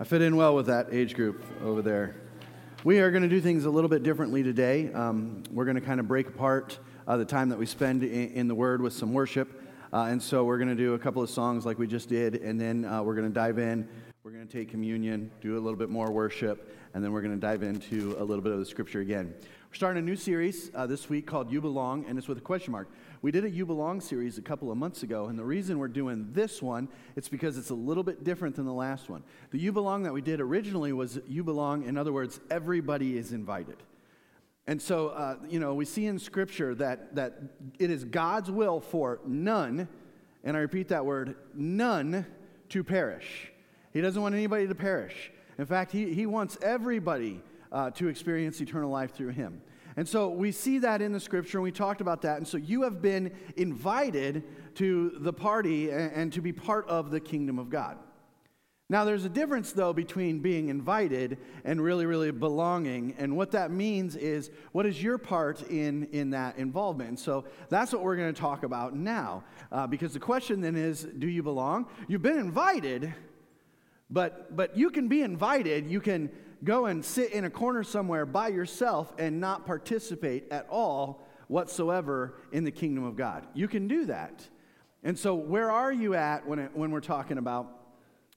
I fit in well with that age group over there. We are going to do things a little bit differently today. Um, we're going to kind of break apart uh, the time that we spend in, in the Word with some worship. Uh, and so we're going to do a couple of songs like we just did, and then uh, we're going to dive in. We're going to take communion, do a little bit more worship, and then we're going to dive into a little bit of the scripture again. We're starting a new series uh, this week called You Belong, and it's with a question mark. We did a You Belong series a couple of months ago, and the reason we're doing this one, it's because it's a little bit different than the last one. The You Belong that we did originally was You Belong, in other words, everybody is invited. And so, uh, you know, we see in Scripture that, that it is God's will for none, and I repeat that word, none, to perish. He doesn't want anybody to perish. In fact, he, he wants everybody uh, to experience eternal life through him. And so we see that in the scripture, and we talked about that. And so you have been invited to the party and, and to be part of the kingdom of God. Now, there's a difference, though, between being invited and really, really belonging. And what that means is what is your part in, in that involvement? And so that's what we're going to talk about now. Uh, because the question then is do you belong? You've been invited, but, but you can be invited. You can go and sit in a corner somewhere by yourself and not participate at all whatsoever in the kingdom of God. You can do that. And so, where are you at when, it, when we're talking about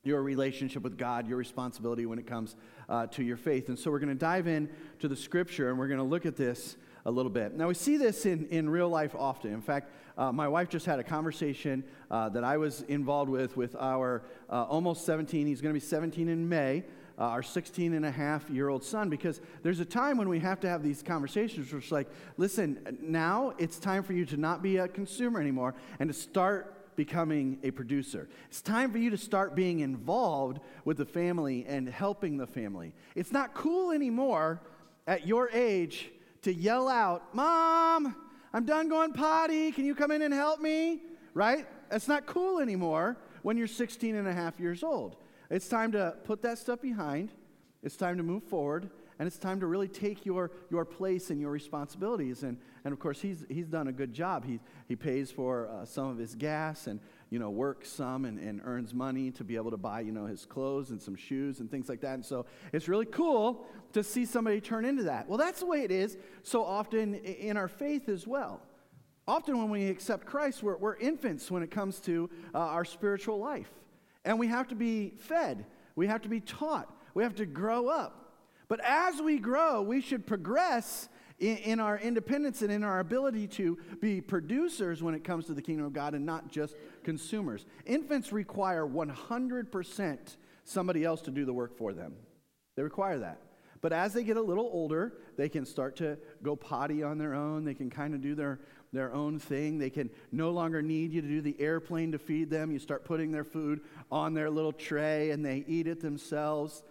your relationship with God, your responsibility when it comes uh, to your faith? And so, we're going to dive in to the scripture and we're going to look at this a little bit. Now, we see this in, in real life often. In fact, uh, my wife just had a conversation uh, that I was involved with with our uh, almost 17, he's going to be 17 in May uh, our 16 and a half year old son because there's a time when we have to have these conversations where it's like, listen, now it's time for you to not be a consumer anymore and to start becoming a producer. It's time for you to start being involved with the family and helping the family. It's not cool anymore at your age to yell out, Mom, I'm done going potty. Can you come in and help me? Right? That's not cool anymore when you're 16 and a half years old. It's time to put that stuff behind. It's time to move forward. And it's time to really take your, your place and your responsibilities. And, and of course, he's, he's done a good job. He, he pays for uh, some of his gas and, you know, works some and, and earns money to be able to buy, you know, his clothes and some shoes and things like that. And so it's really cool to see somebody turn into that. Well, that's the way it is so often in our faith as well. Often when we accept Christ, we're, we're infants when it comes to uh, our spiritual life. And we have to be fed, we have to be taught, we have to grow up. But as we grow, we should progress in, in, our independence and in our ability to be producers when it comes to the kingdom of God and not just consumers. Infants require 100% somebody else to do the work for them, they require that. But as they get a little older, they can start to go potty on their own. They can kind of do their, their own thing. They can no longer need you to do the airplane to feed them. You start putting their food on their little tray and they eat it themselves.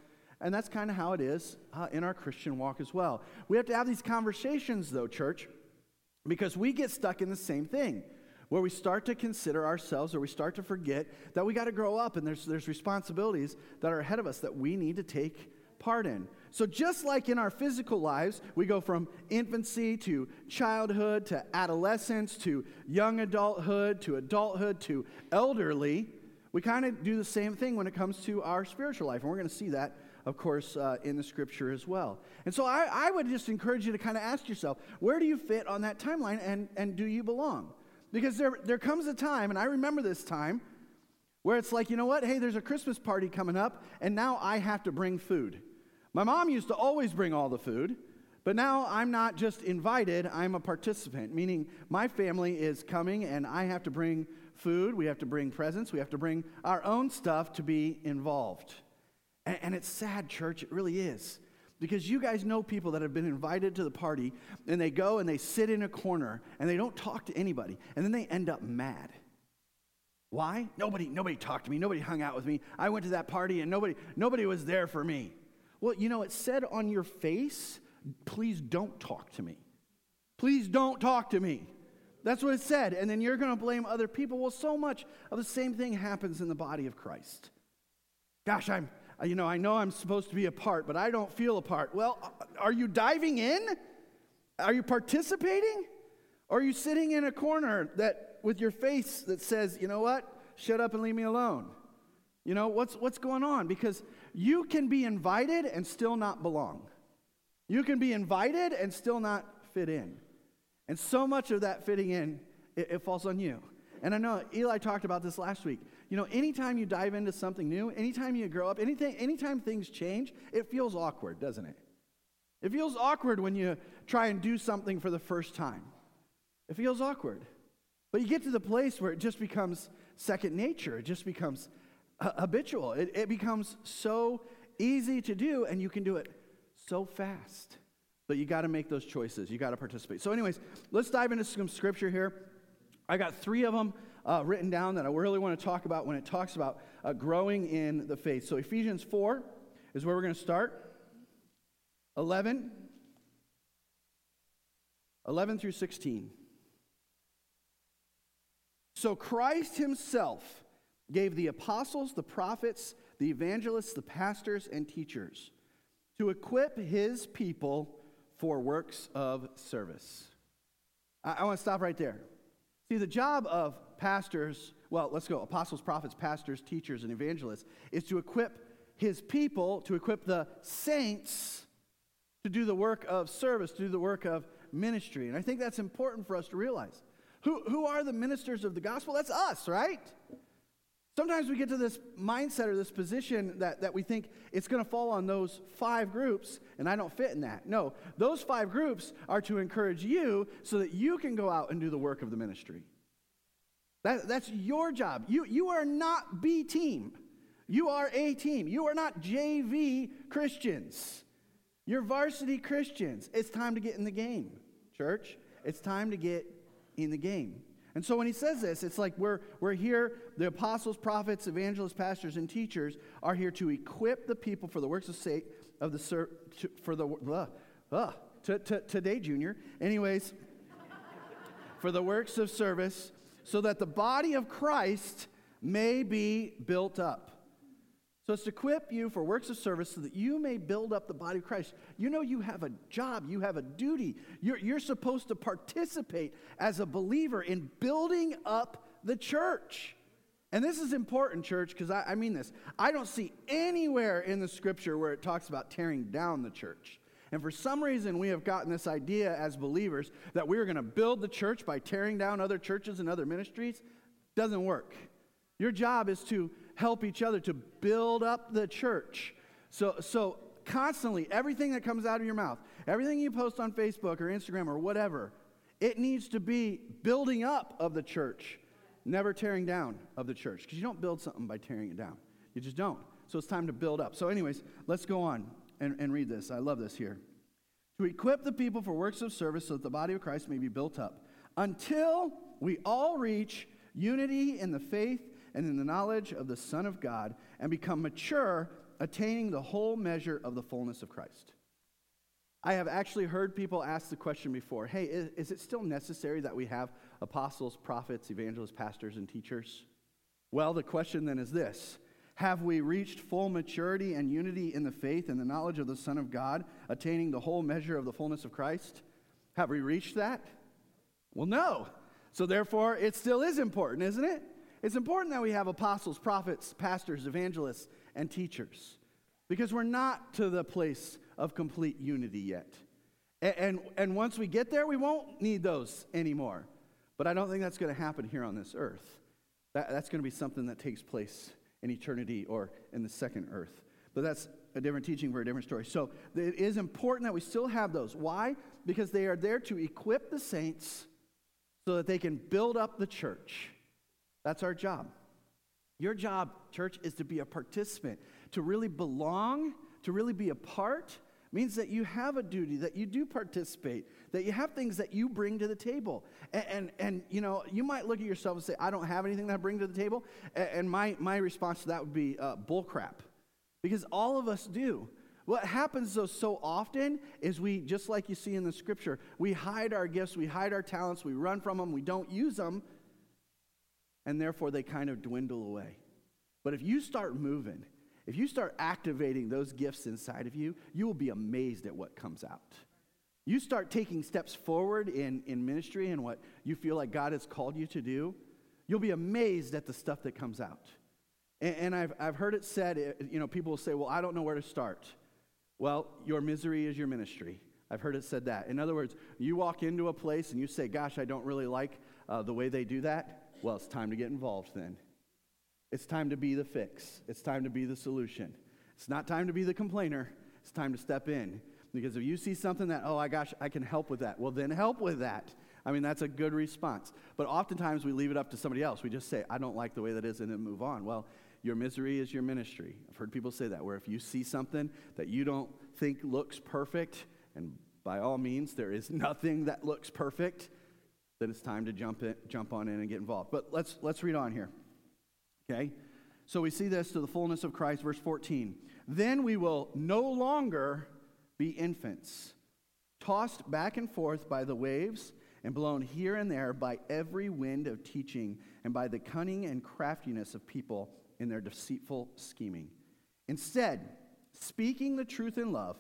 And that's kind of how it is uh, in our Christian walk as well. We have to have these conversations, though, church, because we get stuck in the same thing where we start to consider ourselves or we start to forget that we got to grow up and there's, there's responsibilities that are ahead of us that we need to take part in. So, just like in our physical lives, we go from infancy to childhood to adolescence to young adulthood to adulthood to elderly, we kind of do the same thing when it comes to our spiritual life. And we're going to see that, of course, uh, in the scripture as well. And so, I, I would just encourage you to kind of ask yourself where do you fit on that timeline and, and do you belong? Because there, there comes a time, and I remember this time where it's like, you know what? Hey, there's a Christmas party coming up, and now I have to bring food. My mom used to always bring all the food, but now I'm not just invited, I'm a participant, meaning my family is coming and I have to bring food, we have to bring presents, we have to bring our own stuff to be involved. And, and it's sad, church, it really is. Because you guys know people that have been invited to the party and they go and they sit in a corner and they don't talk to anybody and then they end up mad. Why? Nobody, nobody talked to me. Nobody hung out with me. I went to that party and nobody, nobody was there for me. Well, you know, it said on your face, please don't talk to me. Please don't talk to me. That's what it said. And then you're going to blame other people. Well, so much of the same thing happens in the body of Christ. Gosh, I'm, Uh, you know, I know I'm supposed to be a part, but I don't feel a part. Well, uh, are you diving in? Are you participating? Or are you sitting in a corner that with your face that says, you know what? Shut up and leave me alone. You know, what's, what's going on? Because you can be invited and still not belong. You can be invited and still not fit in. And so much of that fitting in, it, it falls on you. And I know Eli talked about this last week. You know, anytime you dive into something new, anytime you grow up, anything, anytime things change, it feels awkward, doesn't it? It feels awkward when you try and do something for the first time. It feels awkward. But you get to the place where it just becomes second nature. It just becomes uh, habitual. It, it becomes so easy to do, and you can do it so fast. But you got to make those choices. You got to participate. So, anyways, let's dive into some scripture here. I got three of them uh, written down that I really want to talk about when it talks about uh, growing in the faith. So, Ephesians 4 is where we're going to start. 11, 11 through 16. So, Christ Himself gave the apostles, the prophets, the evangelists, the pastors, and teachers to equip His people for works of service. I, I want to stop right there. See, the job of pastors, well, let's go apostles, prophets, pastors, teachers, and evangelists, is to equip his people, to equip the saints to do the work of service, to do the work of ministry. And I think that's important for us to realize. Who, who are the ministers of the gospel? That's us, right? Sometimes we get to this mindset or this position that, that we think it's going to fall on those five groups, and I don't fit in that. No, those five groups are to encourage you so that you can go out and do the work of the ministry. That, that's your job. You, you are not B team, you are A team. You are not JV Christians. You're varsity Christians. It's time to get in the game, church. It's time to get in the game. And so when he says this, it's like we're, we're here, the apostles, prophets, evangelists, pastors, and teachers are here to equip the people for the works of sake of the to, for the uh, uh, to, to, today, Junior. Anyways, for the works of service, so that the body of Christ may be built up. So it's to equip you for works of service so that you may build up the body of Christ. You know, you have a job, you have a duty. You're, you're supposed to participate as a believer in building up the church. And this is important, church, because I, I, mean this. I don't see anywhere in the scripture where it talks about tearing down the church. And for some reason, we have gotten this idea as believers that we're going to build the church by tearing down other churches and other ministries. Doesn't work. Your job is to help each other to build up the church. So, so constantly, everything that comes out of your mouth, everything you post on Facebook or Instagram or whatever, it needs to be building up of the church, never tearing down of the church. Because you don't build something by tearing it down. You just don't. So it's time to build up. So, anyways, let's go on and, and read this. I love this here. To equip the people for works of service so that the body of Christ may be built up until we all reach unity in the faith and in the knowledge of the Son of God and become mature, attaining the whole measure of the fullness of Christ. I have actually heard people ask the question before hey, is, is, it still necessary that we have apostles, prophets, evangelists, pastors, and teachers? Well, the question then is this Have we reached full maturity and unity in the faith and the knowledge of the Son of God, attaining the whole measure of the fullness of Christ? Have we reached that? Well, no. So, therefore, it still is important, isn't it? It's important that we have apostles, prophets, pastors, evangelists, and teachers because we're not to the place of complete unity yet. And, and, and once we get there, we won't need those anymore. But I don't think that's going to happen here on this earth. That, that's going to be something that takes place in eternity or in the second earth. But that's a different teaching for a different story. So it is important that we still have those. Why? Because they are there to equip the saints so that they can build up the church. That's our job. Your job, church, is to be a participant. To really belong, to really be a part, means that you have a duty, that you do participate, that you have things that you bring to the table. And, and, and you know, you might look at yourself and say, I don't have anything that I bring to the table. And my, my response to that would be uh, bullcrap. Because all of us do. What happens though so often is we, just like you see in the scripture, we hide our gifts, we hide our talents, we run from them, we don't use them and therefore they kind of dwindle away. But if you start moving, if you start activating those gifts inside of you, you will be amazed at what comes out. You start taking steps forward in, in ministry and what you feel like God has called you to do, you'll be amazed at the stuff that comes out. And, and I've, I've heard it said, uh, you know, people will say, well, I don't know where to start. Well, your misery is your ministry. I've heard it said that. In other words, you walk into a place and you say, Gosh, I don't really like uh, the way they do that. Well, it's time to get involved then. It's time to be the fix, it's time to be the solution. It's not time to be the complainer, it's time to step in. Because if you see something that, oh, I gosh, I can help with that, well, then help with that. I mean, that's a good response. But oftentimes we leave it up to somebody else. We just say, I don't like the way that is, and then move on. Well, your misery is your ministry. I've heard people say that, where if you see something that you don't think looks perfect, and by all means, there is nothing that looks perfect, then it's time to jump, in, jump on in and get involved. But let's, let's read on here. Okay? So we see this to the fullness of Christ, verse 14. Then we will no longer be infants, tossed back and forth by the waves and blown here and there by every wind of teaching and by the cunning and craftiness of people in their deceitful scheming. Instead, speaking the truth in love,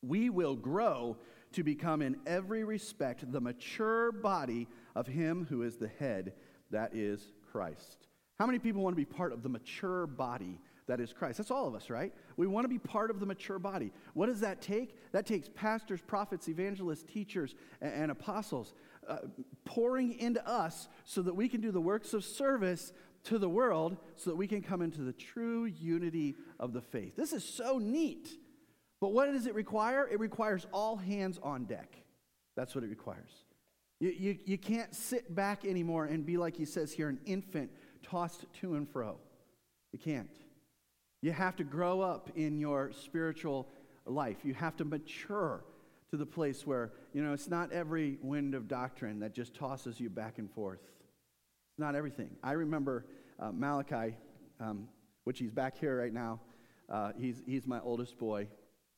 we will grow to become in every respect the mature body of Him who is the head, that is Christ. How many people want to be part of the mature body that is Christ? That's all of us, right? We want to be part of the mature body. What does that take? That takes pastors, prophets, evangelists, teachers, and, and apostles uh, pouring into us so that we can do the works of service to the world so that we can come into the true unity of the faith. This is so neat. But what does it require? It requires all hands on deck. That's what it requires. You, you, you can't sit back anymore and be like he says here, an infant tossed to and fro. You can't. You have to grow up in your spiritual life. You have to mature to the place where, you know, it's not every wind of doctrine that just tosses you back and forth. It's not everything. I remember uh, Malachi, um, which he's back here right now. Uh, he's, he's my oldest boy.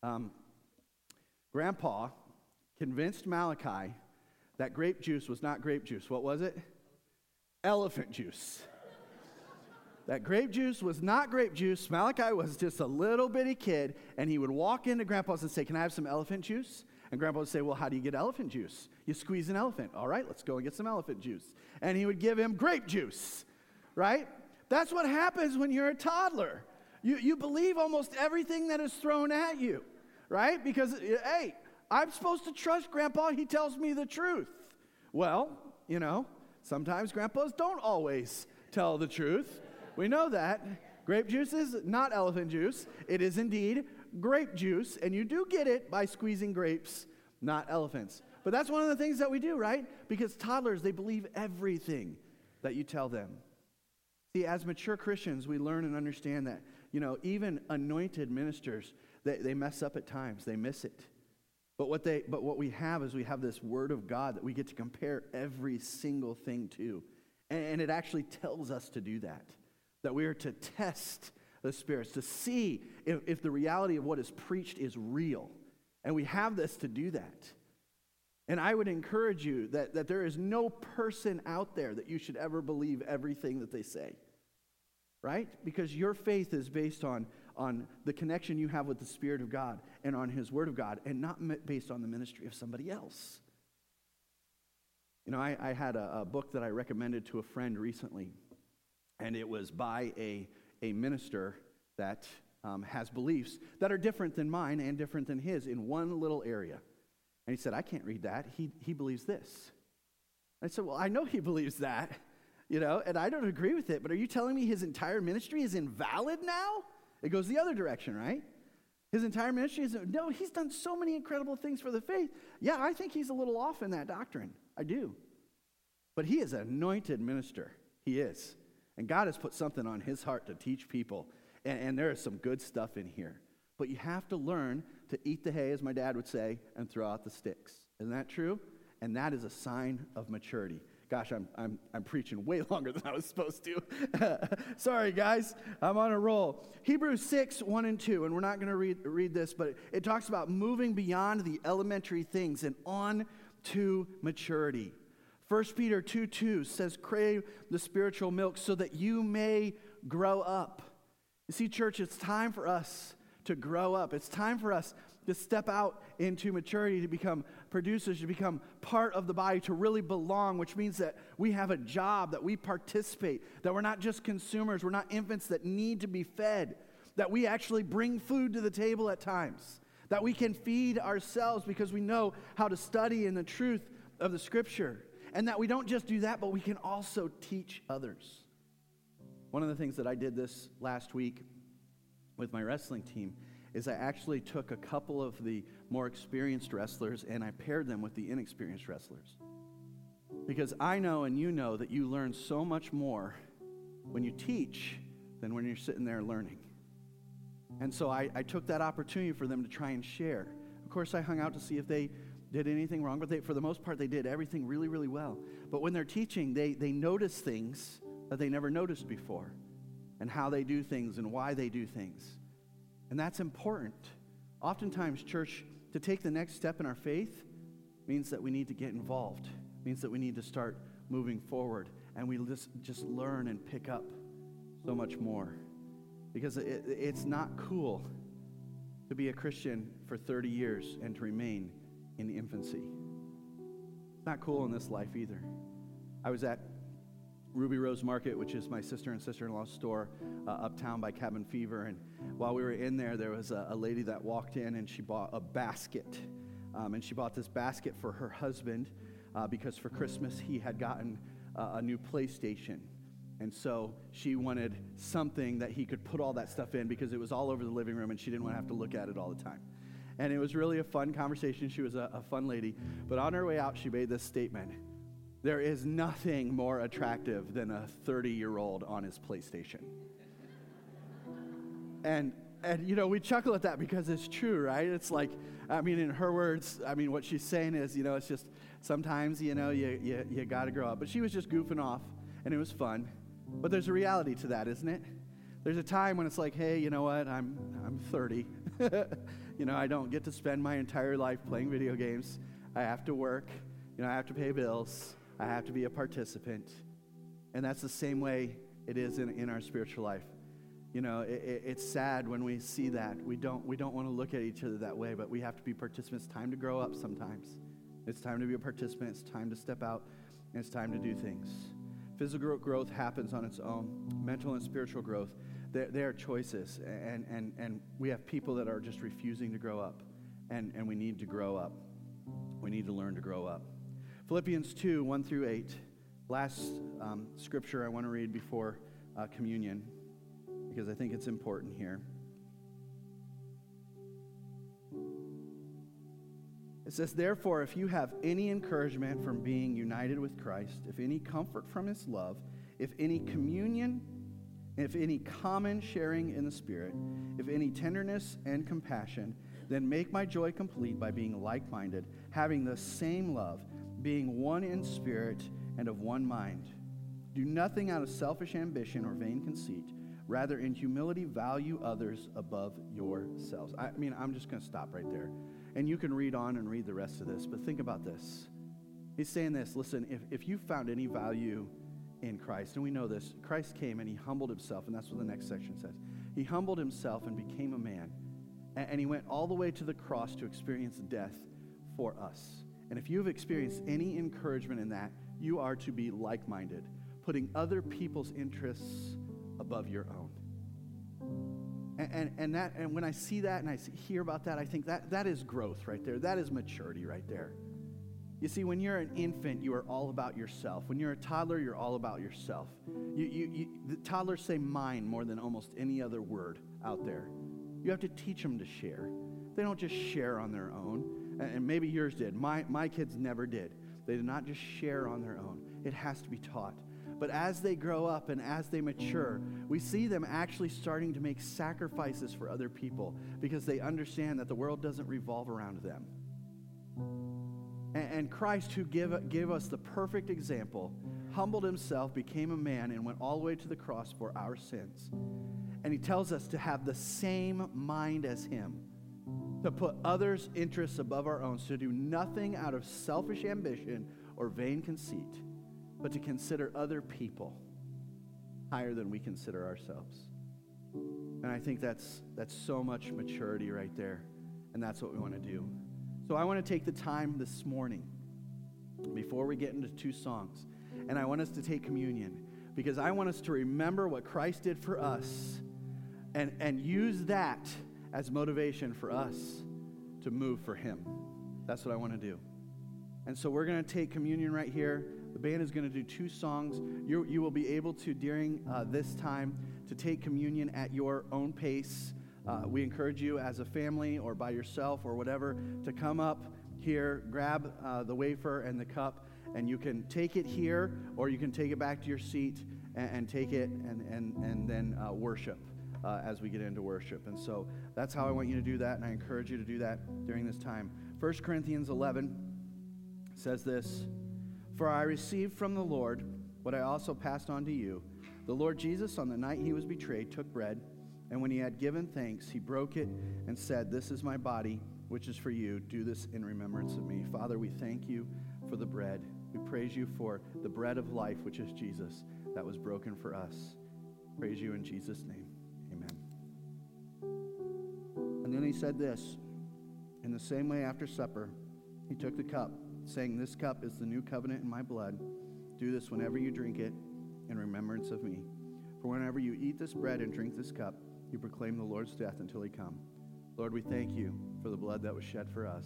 Um, Grandpa convinced Malachi that grape juice was not grape juice. What was it? Elephant juice. That grape juice was not grape juice. Malachi was just a little bitty kid, and he would walk into Grandpa's and say, Can I have some elephant juice? And Grandpa would say, Well, how do you get elephant juice? You squeeze an elephant. All right, let's go and get some elephant juice. And he would give him grape juice, right? That's what happens when you're a toddler. You, you believe almost everything that is thrown at you, right? Because, hey, I'm supposed to trust Grandpa. He tells me the truth. Well, you know, sometimes grandpas don't always tell the truth. We know that. Grape juice is not elephant juice, it is indeed grape juice, and you do get it by squeezing grapes, not elephants. But that's one of the things that we do, right? Because toddlers, they believe everything that you tell them. See, as mature Christians, we learn and understand that, you know, even anointed ministers, they, they mess up at times, they miss it. But what, they, but what we have is we have this word of God that we get to compare every single thing to. And, and it actually tells us to do that, that we are to test the spirits, to see if, if the reality of what is preached is real. And we have this to do that. And I would encourage you that, that there is no person out there that you should ever believe everything that they say. Right? Because your faith is based on, on the connection you have with the Spirit of God and on His Word of God, and not based on the ministry of somebody else. You know, I, I had a, a book that I recommended to a friend recently, and it was by a, a minister that um, has beliefs that are different than mine and different than his in one little area. And he said, I can't read that. He, he believes this. I said, Well, I know he believes that, you know, and I don't agree with it, but are you telling me his entire ministry is invalid now? It goes the other direction, right? His entire ministry is, no, he's done so many incredible things for the faith. Yeah, I think he's a little off in that doctrine. I do. But he is an anointed minister. He is. And God has put something on his heart to teach people. And, and there is some good stuff in here. But you have to learn to eat the hay, as my dad would say, and throw out the sticks. Isn't that true? And that is a sign of maturity. Gosh, I'm, I'm, I'm preaching way longer than I was supposed to. Sorry, guys. I'm on a roll. Hebrews 6, 1 and 2, and we're not going to read, read this, but it talks about moving beyond the elementary things and on to maturity. 1 Peter 2, 2 says, Crave the spiritual milk so that you may grow up. You see, church, it's time for us to grow up. It's time for us to step out into maturity, to become producers, to become part of the body, to really belong, which means that we have a job, that we participate, that we're not just consumers, we're not infants that need to be fed, that we actually bring food to the table at times, that we can feed ourselves because we know how to study in the truth of the scripture, and that we don't just do that, but we can also teach others. One of the things that I did this last week with my wrestling team is I actually took a couple of the more experienced wrestlers and I paired them with the inexperienced wrestlers. Because I know and you know that you learn so much more when you teach than when you're sitting there learning. And so I, I took that opportunity for them to try and share. Of course, I hung out to see if they did anything wrong, but they, for the most part, they did everything really, really well. But when they're teaching, they, they notice things that they never noticed before and how they do things and why they do things. And that's important. Oftentimes, church, to take the next step in our faith means that we need to get involved, means that we need to start moving forward, and we just, just learn and pick up so much more. Because it, it's not cool to be a Christian for 30 years and to remain in infancy. It's not cool in this life either. I was at Ruby Rose Market, which is my sister and sister in law's store uh, uptown by Cabin Fever. And while we were in there, there was a, a lady that walked in and she bought a basket. Um, and she bought this basket for her husband uh, because for Christmas he had gotten uh, a new PlayStation. And so she wanted something that he could put all that stuff in because it was all over the living room and she didn't want to have to look at it all the time. And it was really a fun conversation. She was a, a fun lady. But on her way out, she made this statement there is nothing more attractive than a 30 year old on his PlayStation. and, and, you know, we chuckle at that because it's true, right? It's like, I mean, in her words, I mean, what she's saying is, you know, it's just sometimes, you know, you, you, you got to grow up. But she was just goofing off, and it was fun. But there's a reality to that, isn't it? There's a time when it's like, hey, you know what? I'm, I'm 30. you know, I don't get to spend my entire life playing video games. I have to work. You know, I have to pay bills. I have to be a participant. And that's the same way it is in, in our spiritual life. You know, it, it, it's sad when we see that. We don't, we don't want to look at each other that way, but we have to be participants. It's time to grow up sometimes. It's time to be a participant. It's time to step out. And it's time to do things. Physical growth happens on its own, mental and spiritual growth. There, are choices, and, and, and we have people that are just refusing to grow up, and, and we need to grow up. We need to learn to grow up. Philippians 2 1 through 8. Last um, scripture I want to read before uh, communion because I think it's important here. It says, Therefore, if you have any encouragement from being united with Christ, if any comfort from his love, if any communion, if any common sharing in the Spirit, if any tenderness and compassion, then make my joy complete by being like minded, having the same love being one in spirit and of one mind. Do nothing out of selfish ambition or vain conceit. Rather, in humility, value others above yourselves. I mean, I'm just going to stop right there. And you can read on and read the rest of this, but think about this. He's saying this listen, if, if you found any value in Christ, and we know this, Christ came and he humbled himself, and that's what the next section says. He humbled himself and became a man, and, he went all the way to the cross to experience death for us. And if you have experienced any encouragement in that, you are to be like minded, putting other people's interests above your own. And, and, and, that, and when I see that and I hear about that, I think that, that is growth right there. That is maturity right there. You see, when you're an infant, you are all about yourself. When you're a toddler, you're all about yourself. You, you, you, the toddlers say mine more than almost any other word out there. You have to teach them to share. They don't just share on their own and maybe yours did. My, my kids never did. They did not just share on their own, it has to be taught. But as they grow up and as they mature, we see them actually starting to make sacrifices for other people because they understand that the world doesn't revolve around them. And, Christ, who gave, gave us the perfect example, humbled himself, became a man, and went all the way to the cross for our sins. And he tells us to have the same mind as him to put others' interests above our own, to do nothing out of selfish ambition or vain conceit, but to consider other people higher than we consider ourselves. And I think that's, that's so much maturity right there. And that's what we want to do. So I want to take the time this morning, before we get into two songs, and I want us to take communion because I want us to remember what Christ did for us and, and use that as motivation for us to move for Him. That's what I want to do. And so we're going to take communion right here. The band is going to do two songs. You, you will be able to, during uh, this time, to take communion at your own pace. Uh, we encourage you as a family or by yourself or whatever to come up here, grab uh, the wafer and the cup, and you can take it here or you can take it back to your seat and, and take it and, and, and then uh, worship. Uh, as we get into worship. And so that's how I want you to do that, and I encourage you to do that during this time. 1 Corinthians 11 says this For I received from the Lord what I also passed on to you. The Lord Jesus, on the night he was betrayed, took bread, and when he had given thanks, he broke it and said, This is my body, which is for you. Do this in remembrance of me. Father, we thank you for the bread. We praise you for the bread of life, which is Jesus, that was broken for us. Praise you in Jesus' name. Amen. And then he said this In the same way, after supper, he took the cup, saying, This cup is the new covenant in my blood. Do this whenever you drink it in remembrance of me. For whenever you eat this bread and drink this cup, you proclaim the Lord's death until he come. Lord, we thank you for the blood that was shed for us.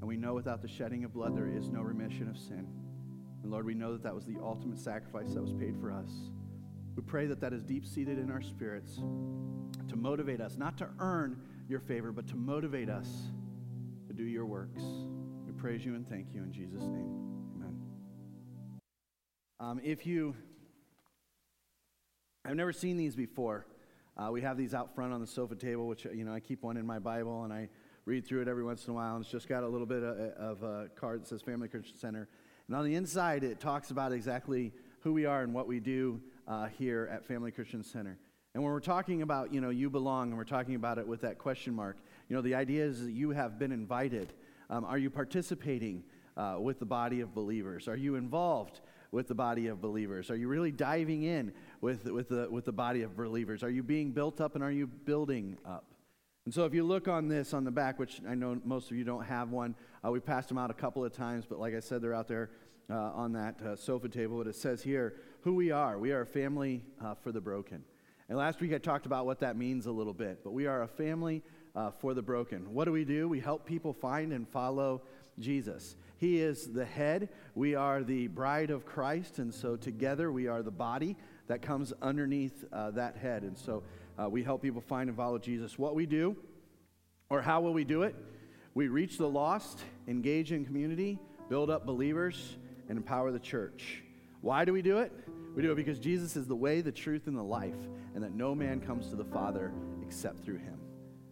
And we know without the shedding of blood, there is no remission of sin. And Lord, we know that that was the ultimate sacrifice that was paid for us. We pray that that is deep seated in our spirits to motivate us, not to earn your favor, but to motivate us to do your works. We praise you and thank you in Jesus' name. Amen. Um, if you, I've never seen these before. Uh, we have these out front on the sofa table, which, you know, I keep one in my Bible and I read through it every once in a while. And it's just got a little bit of, of a card that says Family Christian Center. And on the inside, it talks about exactly who we are and what we do uh, here at Family Christian Center. And when we're talking about, you know, you belong, and we're talking about it with that question mark, you know, the idea is that you have been invited. Um, are you participating uh, with the body of believers? Are you involved with the body of believers? Are you really diving in with, with, the, with the body of believers? Are you being built up and are you building up? And so, if you look on this on the back, which I know most of you don't have one, uh, we passed them out a couple of times, but like I said, they're out there uh, on that uh, sofa table. But it says here who we are. We are a family uh, for the broken. And last week I talked about what that means a little bit, but we are a family uh, for the broken. What do we do? We help people find and follow Jesus. He is the head, we are the bride of Christ, and so together we are the body that comes underneath uh, that head. And so uh, we help people find and follow Jesus. What we do, or how will we do it? We reach the lost, engage in community, build up believers, and empower the church. Why do we do it? We do it because Jesus is the way, the truth, and the life, and that no man comes to the Father except through him.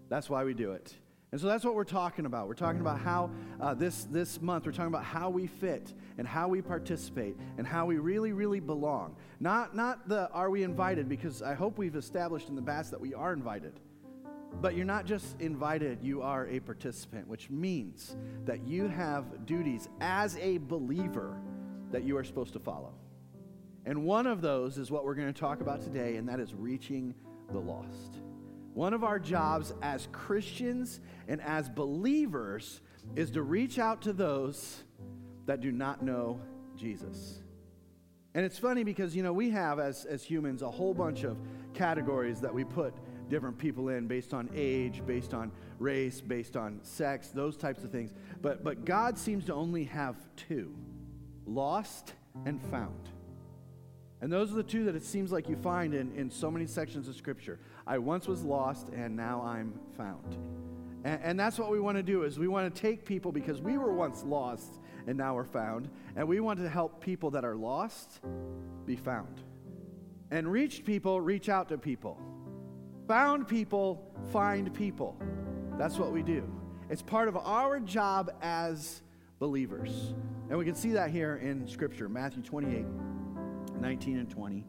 That's why we do it. And so that's what we're talking about. We're talking about how uh, this, this month, we're talking about how we fit and how we participate and how we really, really belong. Not, not the are we invited, because I hope we've established in the past that we are invited. But you're not just invited, you are a participant, which means that you have duties as a believer that you are supposed to follow. And one of those is what we're going to talk about today, and that is reaching the lost. One of our jobs as Christians and as believers is to reach out to those that do not know Jesus. And it's funny because, you know, we have as, as humans a whole bunch of categories that we put different people in based on age, based on race, based on sex, those types of things. But, but God seems to only have two lost and found. And those are the two that it seems like you find in, in so many sections of Scripture. I once was lost, and now I'm found. And, and that's what we want to do is we want to take people because we were once lost and now we're found, and we want to help people that are lost be found. And reached people reach out to people. Found people find people. That's what we do. It's part of our job as believers. And we can see that here in Scripture, Matthew 28, 19 and 20.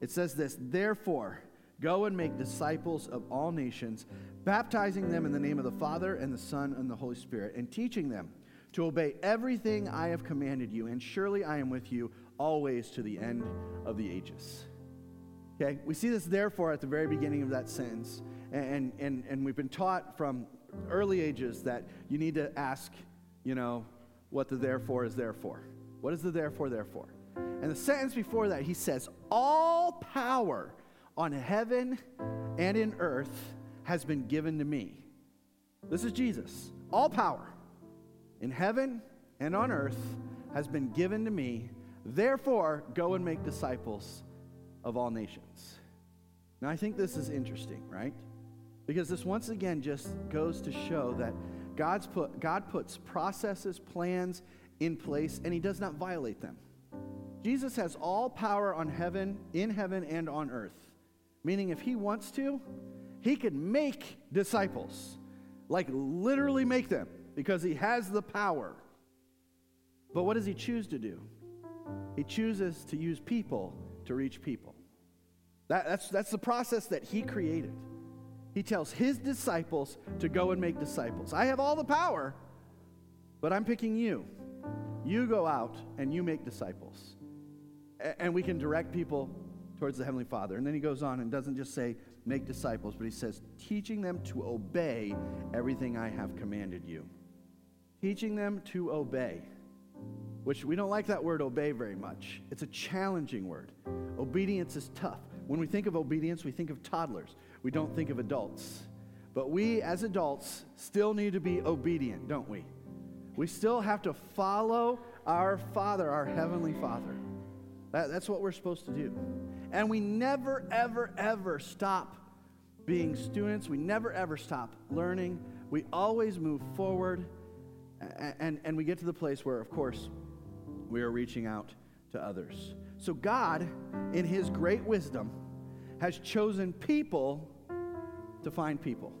It says this Therefore, Go and make disciples of all nations, baptizing them in the name of the Father and the Son and the Holy Spirit, and teaching them to obey everything I have commanded you. And surely I am with you always to the end of the ages. Okay, we see this therefore at the very beginning of that sentence. And, and, and we've been taught from early ages that you need to ask, you know, what the therefore is there for. What is the therefore there for? And the sentence before that, he says, All power on heaven and in earth has been given to me. This is Jesus. All power in heaven and on earth has been given to me. Therefore, go and make disciples of all nations. Now, I think this is interesting, right? Because this once again just goes to show that God's put, God puts processes, plans in place, and He does not violate them. Jesus has all power on heaven, in heaven, and on earth. Meaning, if He wants to, He can make disciples. Like, literally make them, because He has the power. But what does He choose to do? He chooses to use people to reach people. That, that's, that's the process that He created. He tells his disciples to go and make disciples. I have all the power, but I'm picking you. You go out and you make disciples. And we can direct people towards the Heavenly Father. And then he goes on and doesn't just say, make disciples, but he says, teaching them to obey everything I have commanded you. Teaching them to obey, which we don't like that word obey very much. It's a challenging word. Obedience is tough. When we think of obedience, we think of toddlers. We don't think of adults. But we, as adults, still need to be obedient, don't we? We still have to follow our Father, our Heavenly Father. That, that's what we're supposed to do. And we never, ever, ever stop being students. We never, ever stop learning. We always move forward. And, and, and we get to the place where, of course, we are reaching out to others. So, God, in His great wisdom, has chosen people to find people.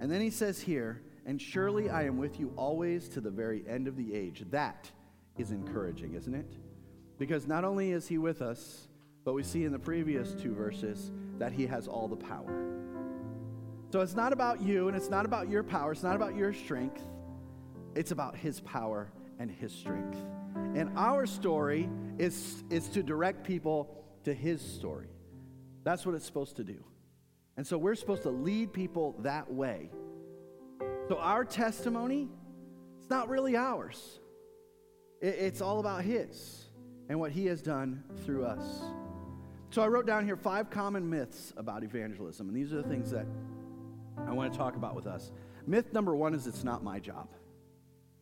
And then He says here, and surely I am with you always to the very end of the age. That is encouraging, isn't it? Because not only is He with us, but we see in the previous two verses that He has all the power. So it's not about you and it's not about your power, it's not about your strength. It's about His power and His strength. And our story is, is to direct people to his story. That's what it's supposed to do. And so we're supposed to lead people that way. So our testimony, it's not really ours, it, it's all about his and what he has done through us. So I wrote down here five common myths about evangelism, and these are the things that I want to talk about with us. Myth number one is it's not my job,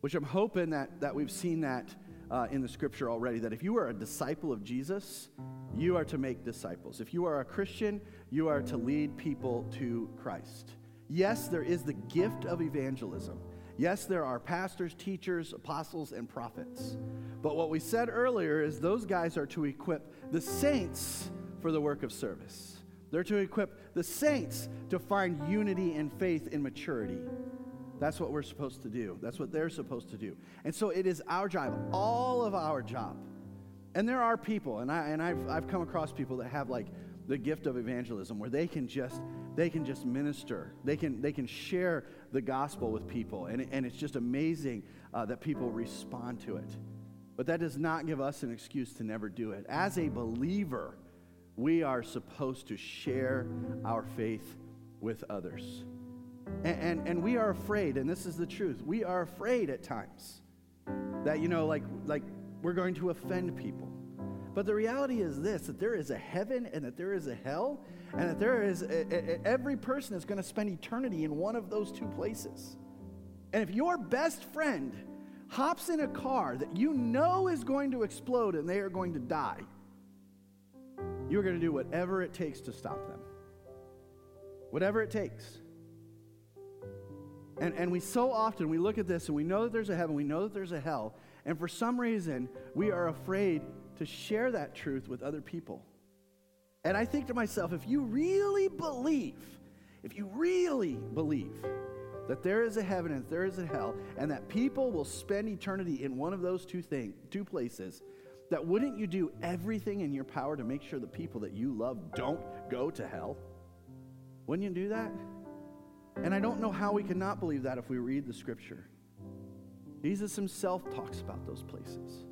which I'm hoping that, that we've seen that uh, in the scripture already that if you are a disciple of Jesus, you are to make disciples. If you are a Christian, you are to lead people to Christ. Yes, there is the gift of evangelism. Yes, there are pastors, teachers, apostles, and prophets. But what we said earlier is those guys are to equip the saints for the work of service. They're to equip the saints to find unity and faith in maturity. That's what we're supposed to do. That's what they're supposed to do. And so it is our job, all of our job. And there are people, and, I, and I've, I've come across people that have like the gift of evangelism where they can just they can just minister they can they can share the gospel with people and, and it's just amazing uh, that people respond to it but that does not give us an excuse to never do it as a believer we are supposed to share our faith with others and, and, and, we are afraid, and this is the truth. We are afraid at times that, you know, like, like we're going to offend people. But the reality is this that there is a heaven and that there is a hell, and that there is a, a, every person is going to spend eternity in one of those two places. And if your best friend hops in a car that you know is going to explode and they are going to die, you're going to do whatever it takes to stop them. Whatever it takes. And, and we so often, we look at this and we know that there's a heaven, we know that there's a hell, and for some reason, we are afraid to share that truth with other people. And I think to myself, if you really believe, if you really believe that there is a heaven and there is a hell, and that people will spend eternity in one of those two things, two places, that wouldn't you do everything in your power to make sure the people that you love don't go to hell? Wouldn't you do that? And I don't know how we cannot believe that if we read the scripture. Jesus himself talks about those places.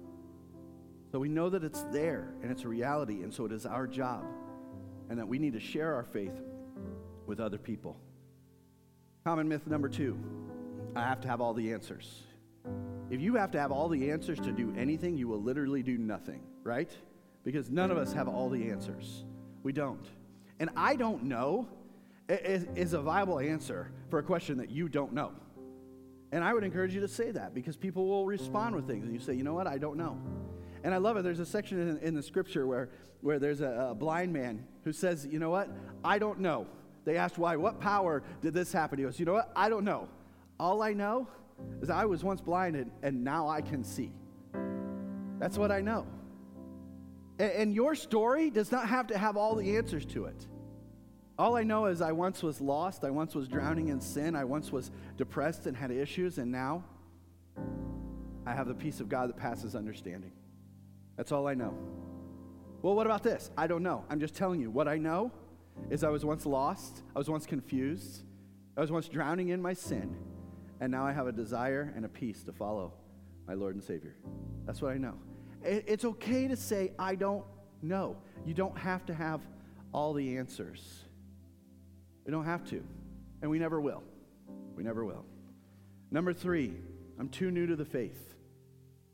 So we know that it's there and it's a reality, and so it is our job, and that we need to share our faith with other people. Common myth number two I have to have all the answers. If you have to have all the answers to do anything, you will literally do nothing, right? Because none of us have all the answers. We don't. And I don't know is, is a viable answer for a question that you don't know. And I would encourage you to say that because people will respond with things. And you say, you know what, I don't know. And I love it. There's a section in, in the scripture where, where there's a, a blind man who says, you know what, I don't know. They asked why, what power did this happen? He goes, you know what, I don't know. All I know is I was once blinded and now I can see. That's what I know. And, and your story does not have to have all the answers to it. All I know is I once was lost, I once was drowning in sin, I once was depressed and had issues, and now I have the peace of God that passes understanding. That's all I know. Well, what about this? I don't know. I'm just telling you. What I know is I was once lost, I was once confused, I was once drowning in my sin, and now I have a desire and a peace to follow my Lord and Savior. That's what I know. It's okay to say, I don't know. You don't have to have all the answers. We don't have to, and we never will. We never will. Number three, I'm too new to the faith.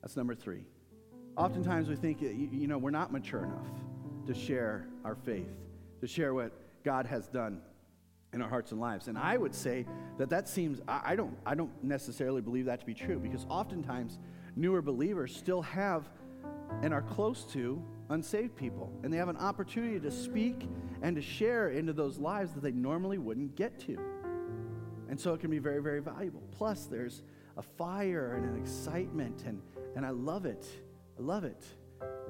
That's number three. Oftentimes we think, you know, we're not mature enough to share our faith, to share what God has done in our hearts and lives. And I would say that that seems, I don't, I don't necessarily believe that to be true because oftentimes newer believers still have and are close to unsaved people. And they have an opportunity to speak and to share into those lives that they normally wouldn't get to. And so it can be very, very valuable. Plus, there's a fire and an excitement, and, and I love it. I love it.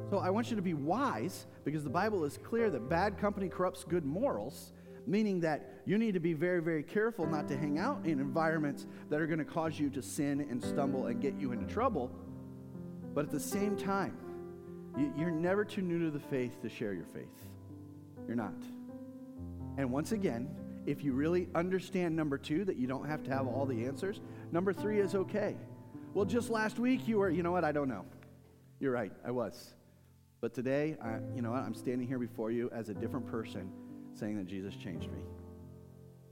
So I want you to be wise because the Bible is clear that bad company corrupts good morals, meaning that you need to be very, very careful not to hang out in environments that are going to cause you to sin and stumble and get you into trouble. But at the same time, you're never too new to the faith to share your faith. You're not. And once again, if you really understand number two, that you don't have to have all the answers, number three is okay. Well, just last week you were, you know what, I don't know. You're right, I was. But today, I, you know I'm standing here before you as a different person saying that Jesus changed me.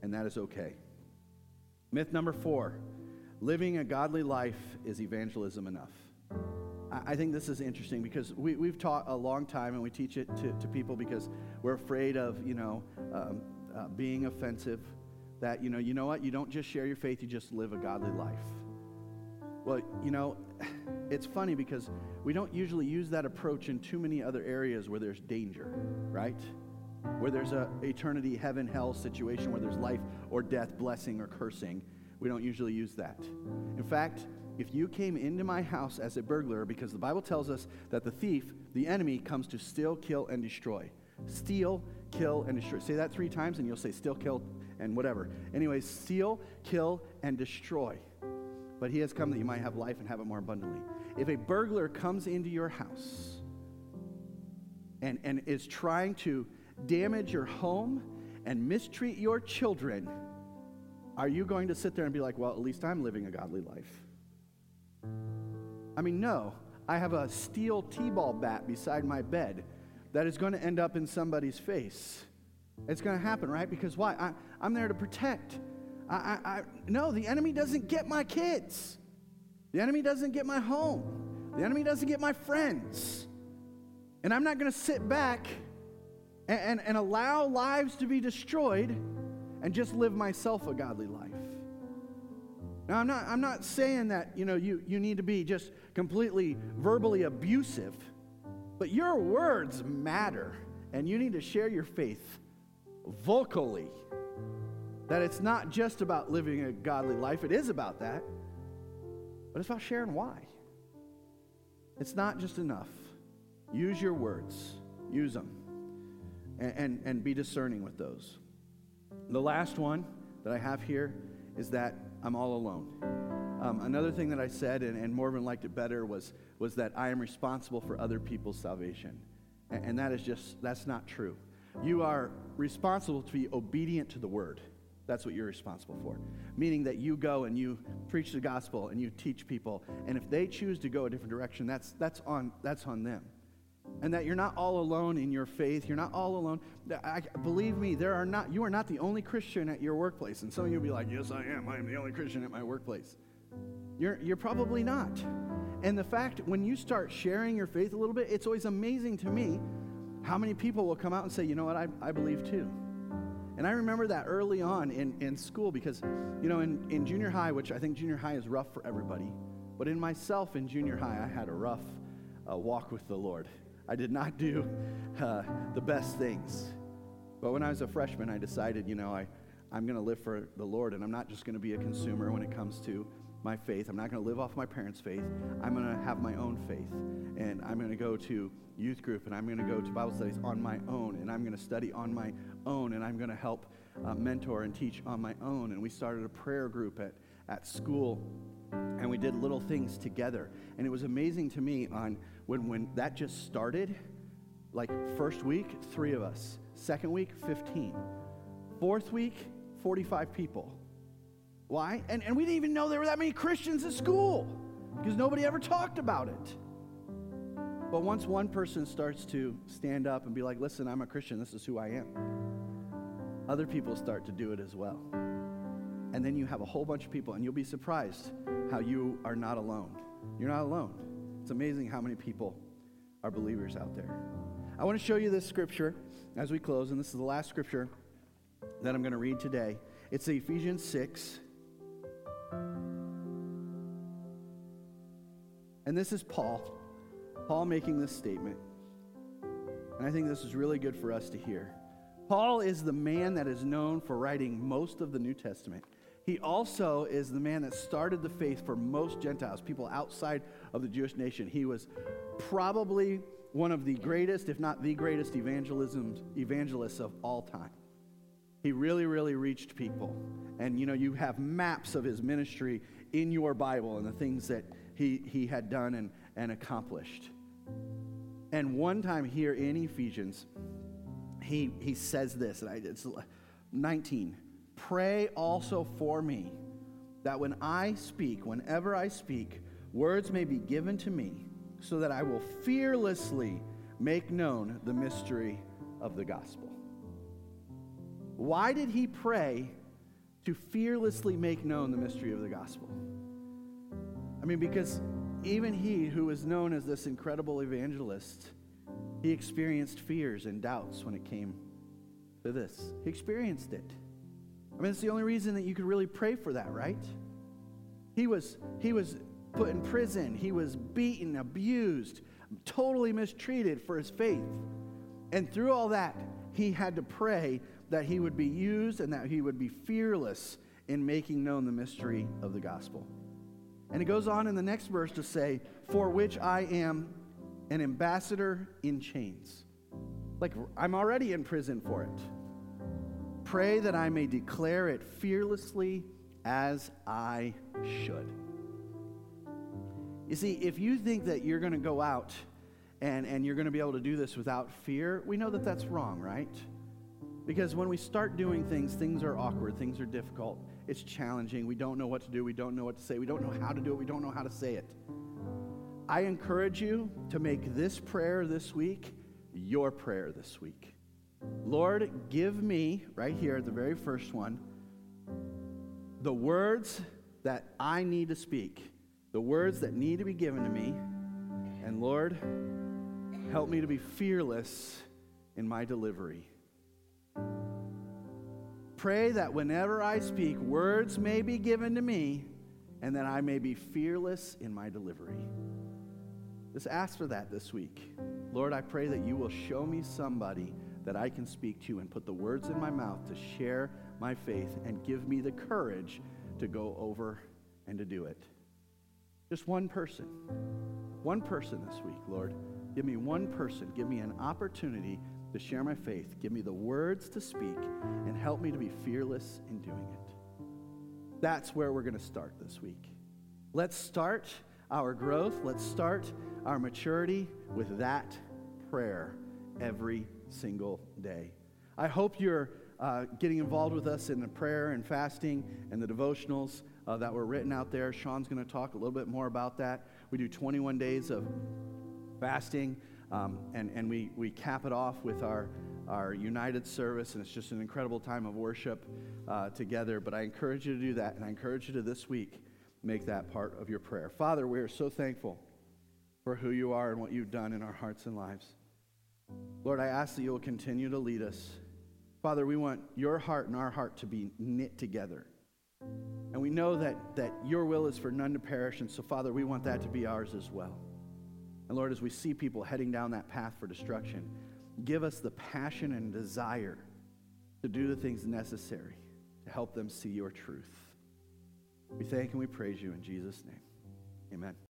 And that is okay. Myth number four living a godly life is evangelism enough. I think this is interesting because we, we've taught a long time and we teach it to, to people because we're afraid of, you know, um, uh, being offensive. That, you know, you know what? You don't just share your faith, you just live a godly life. Well, you know, it's funny because we don't usually use that approach in too many other areas where there's danger, right? Where there's a eternity, heaven, hell situation where there's life or death, blessing or cursing. We don't usually use that. In fact, if you came into my house as a burglar, because the Bible tells us that the thief, the enemy, comes to steal, kill, and destroy. Steal, kill, and destroy. Say that three times and you'll say steal, kill, and whatever. Anyways, steal, kill, and destroy. But he has come that you might have life and have it more abundantly. If a burglar comes into your house and, and is trying to damage your home and mistreat your children, are you going to sit there and be like, well, at least I'm living a godly life? I mean, no. I have a steel T ball bat beside my bed that is going to end up in somebody's face. It's going to happen, right? Because why? I, I'm there to protect. I, I, I, no, the enemy doesn't get my kids. The enemy doesn't get my home. The enemy doesn't get my friends. And I'm not going to sit back and, and, and allow lives to be destroyed and just live myself a godly life. Now, I'm not, I'm not saying that, you know, you, you need to be just completely verbally abusive, but your words matter, and you need to share your faith vocally. That it's not just about living a godly life, it is about that, but it's about sharing why. It's not just enough. Use your words, use them, and, and, and be discerning with those. The last one that I have here is that I'm all alone. Um, another thing that I said, and, and Morven liked it better, was, was that I am responsible for other people's salvation. And, and that is just, that's not true. You are responsible to be obedient to the word. That's what you're responsible for. Meaning that you go and you preach the gospel and you teach people. And if they choose to go a different direction, that's, that's, on, that's on them. and that you're not all alone in your faith. You're not all alone. I, believe me, there are not, you are not the only Christian at your workplace. And some of you will be like, yes, I am. I am the only Christian at my workplace. You're, you're probably not. And the fact, when you start sharing your faith a little bit, it's always amazing to me how many people will come out and say, you know what, I, I believe too. And I remember that early on in, in school because, you know, in, in junior high, which I think junior high is rough for everybody, but in myself in junior high, I had a rough uh, walk with the Lord. I did not do uh, the best things. But when I was a freshman, I decided, you know, I, I'm going to live for the Lord, and I'm not just going to be a consumer when it comes to my faith. I'm not going to live off my parents' faith. I'm going to have my own faith. And I'm going to go to youth group, and I'm going to go to Bible studies on my own, and I'm going to study on my own, and I'm going to help uh, mentor and teach on my own. And we started a prayer group at, at school and we did little things together. And it was amazing to me on when, when that just started, like first week, three of us. Second week, 15. Fourth week, 45 people. Why? And, and we didn't even know there were that many Christians at school because nobody ever talked about it. But once one person starts to stand up and be like, listen, I'm a Christian, this is who I am, other people start to do it as well. And then you have a whole bunch of people, and you'll be surprised how you are not alone. You're not alone. It's amazing how many people are believers out there. I want to show you this scripture as we close, and this is the last scripture that I'm going to read today. It's Ephesians 6. And this is Paul. Paul making this statement. And I think this is really good for us to hear. Paul is the man that is known for writing most of the New Testament. He also is the man that started the faith for most Gentiles, people outside of the Jewish nation. He was probably one of the greatest, if not the greatest, evangelism, evangelists of all time. He really, really reached people. And you know, you have maps of his ministry in your Bible and the things that he, he had done and, and accomplished. And one time here in Ephesians, he, he says this, and I, it's 19. Pray also for me, that when I speak, whenever I speak, words may be given to me, so that I will fearlessly make known the mystery of the gospel. Why did he pray to fearlessly make known the mystery of the gospel? I mean, because even he, who was known as this incredible evangelist, he experienced fears and doubts when it came to this. He experienced it. I mean, it's the only reason that you could really pray for that, right? He was, he was put in prison, he was beaten, abused, totally mistreated for his faith. And through all that, he had to pray that he would be used and that he would be fearless in making known the mystery of the gospel. And it goes on in the next verse to say, For which I am an ambassador in chains. Like I'm already in prison for it. Pray that I may declare it fearlessly as I should. You see, if you think that you're going to go out and, and you're going to be able to do this without fear, we know that that's wrong, right? Because when we start doing things, things are awkward, things are difficult, it's challenging. We don't know what to do, we don't know what to say, we don't know how to do it, we don't know how to say it. I encourage you to make this prayer this week your prayer this week. Lord, give me, right here, the very first one, the words that I need to speak, the words that need to be given to me. And Lord, help me to be fearless in my delivery. Pray that whenever I speak, words may be given to me and that I may be fearless in my delivery. Just ask for that this week. Lord, I pray that you will show me somebody that I can speak to and put the words in my mouth to share my faith and give me the courage to go over and to do it. Just one person. One person this week, Lord. Give me one person. Give me an opportunity to share my faith. Give me the words to speak and help me to be fearless in doing it. That's where we're going to start this week. Let's start our growth. Let's start our maturity with that prayer every single day. I hope you're uh, getting involved with us in the prayer and fasting and the devotionals uh, that were written out there. Sean's going to talk a little bit more about that. We do 21 days of fasting Um, and and we, we cap it off with our, our united service, and it's just an incredible time of worship uh, together. But I encourage you to do that, and I encourage you to this week make that part of your prayer. Father, we are so thankful for who you are and what you've done in our hearts and lives. Lord, I ask that you will continue to lead us. Father, we want your heart and our heart to be knit together. And we know that, that your will is for none to perish, and so, Father, we want that to be ours as well. And Lord, as we see people heading down that path for destruction, give us the passion and desire to do the things necessary to help them see your truth. We thank and we praise you in Jesus' name. Amen.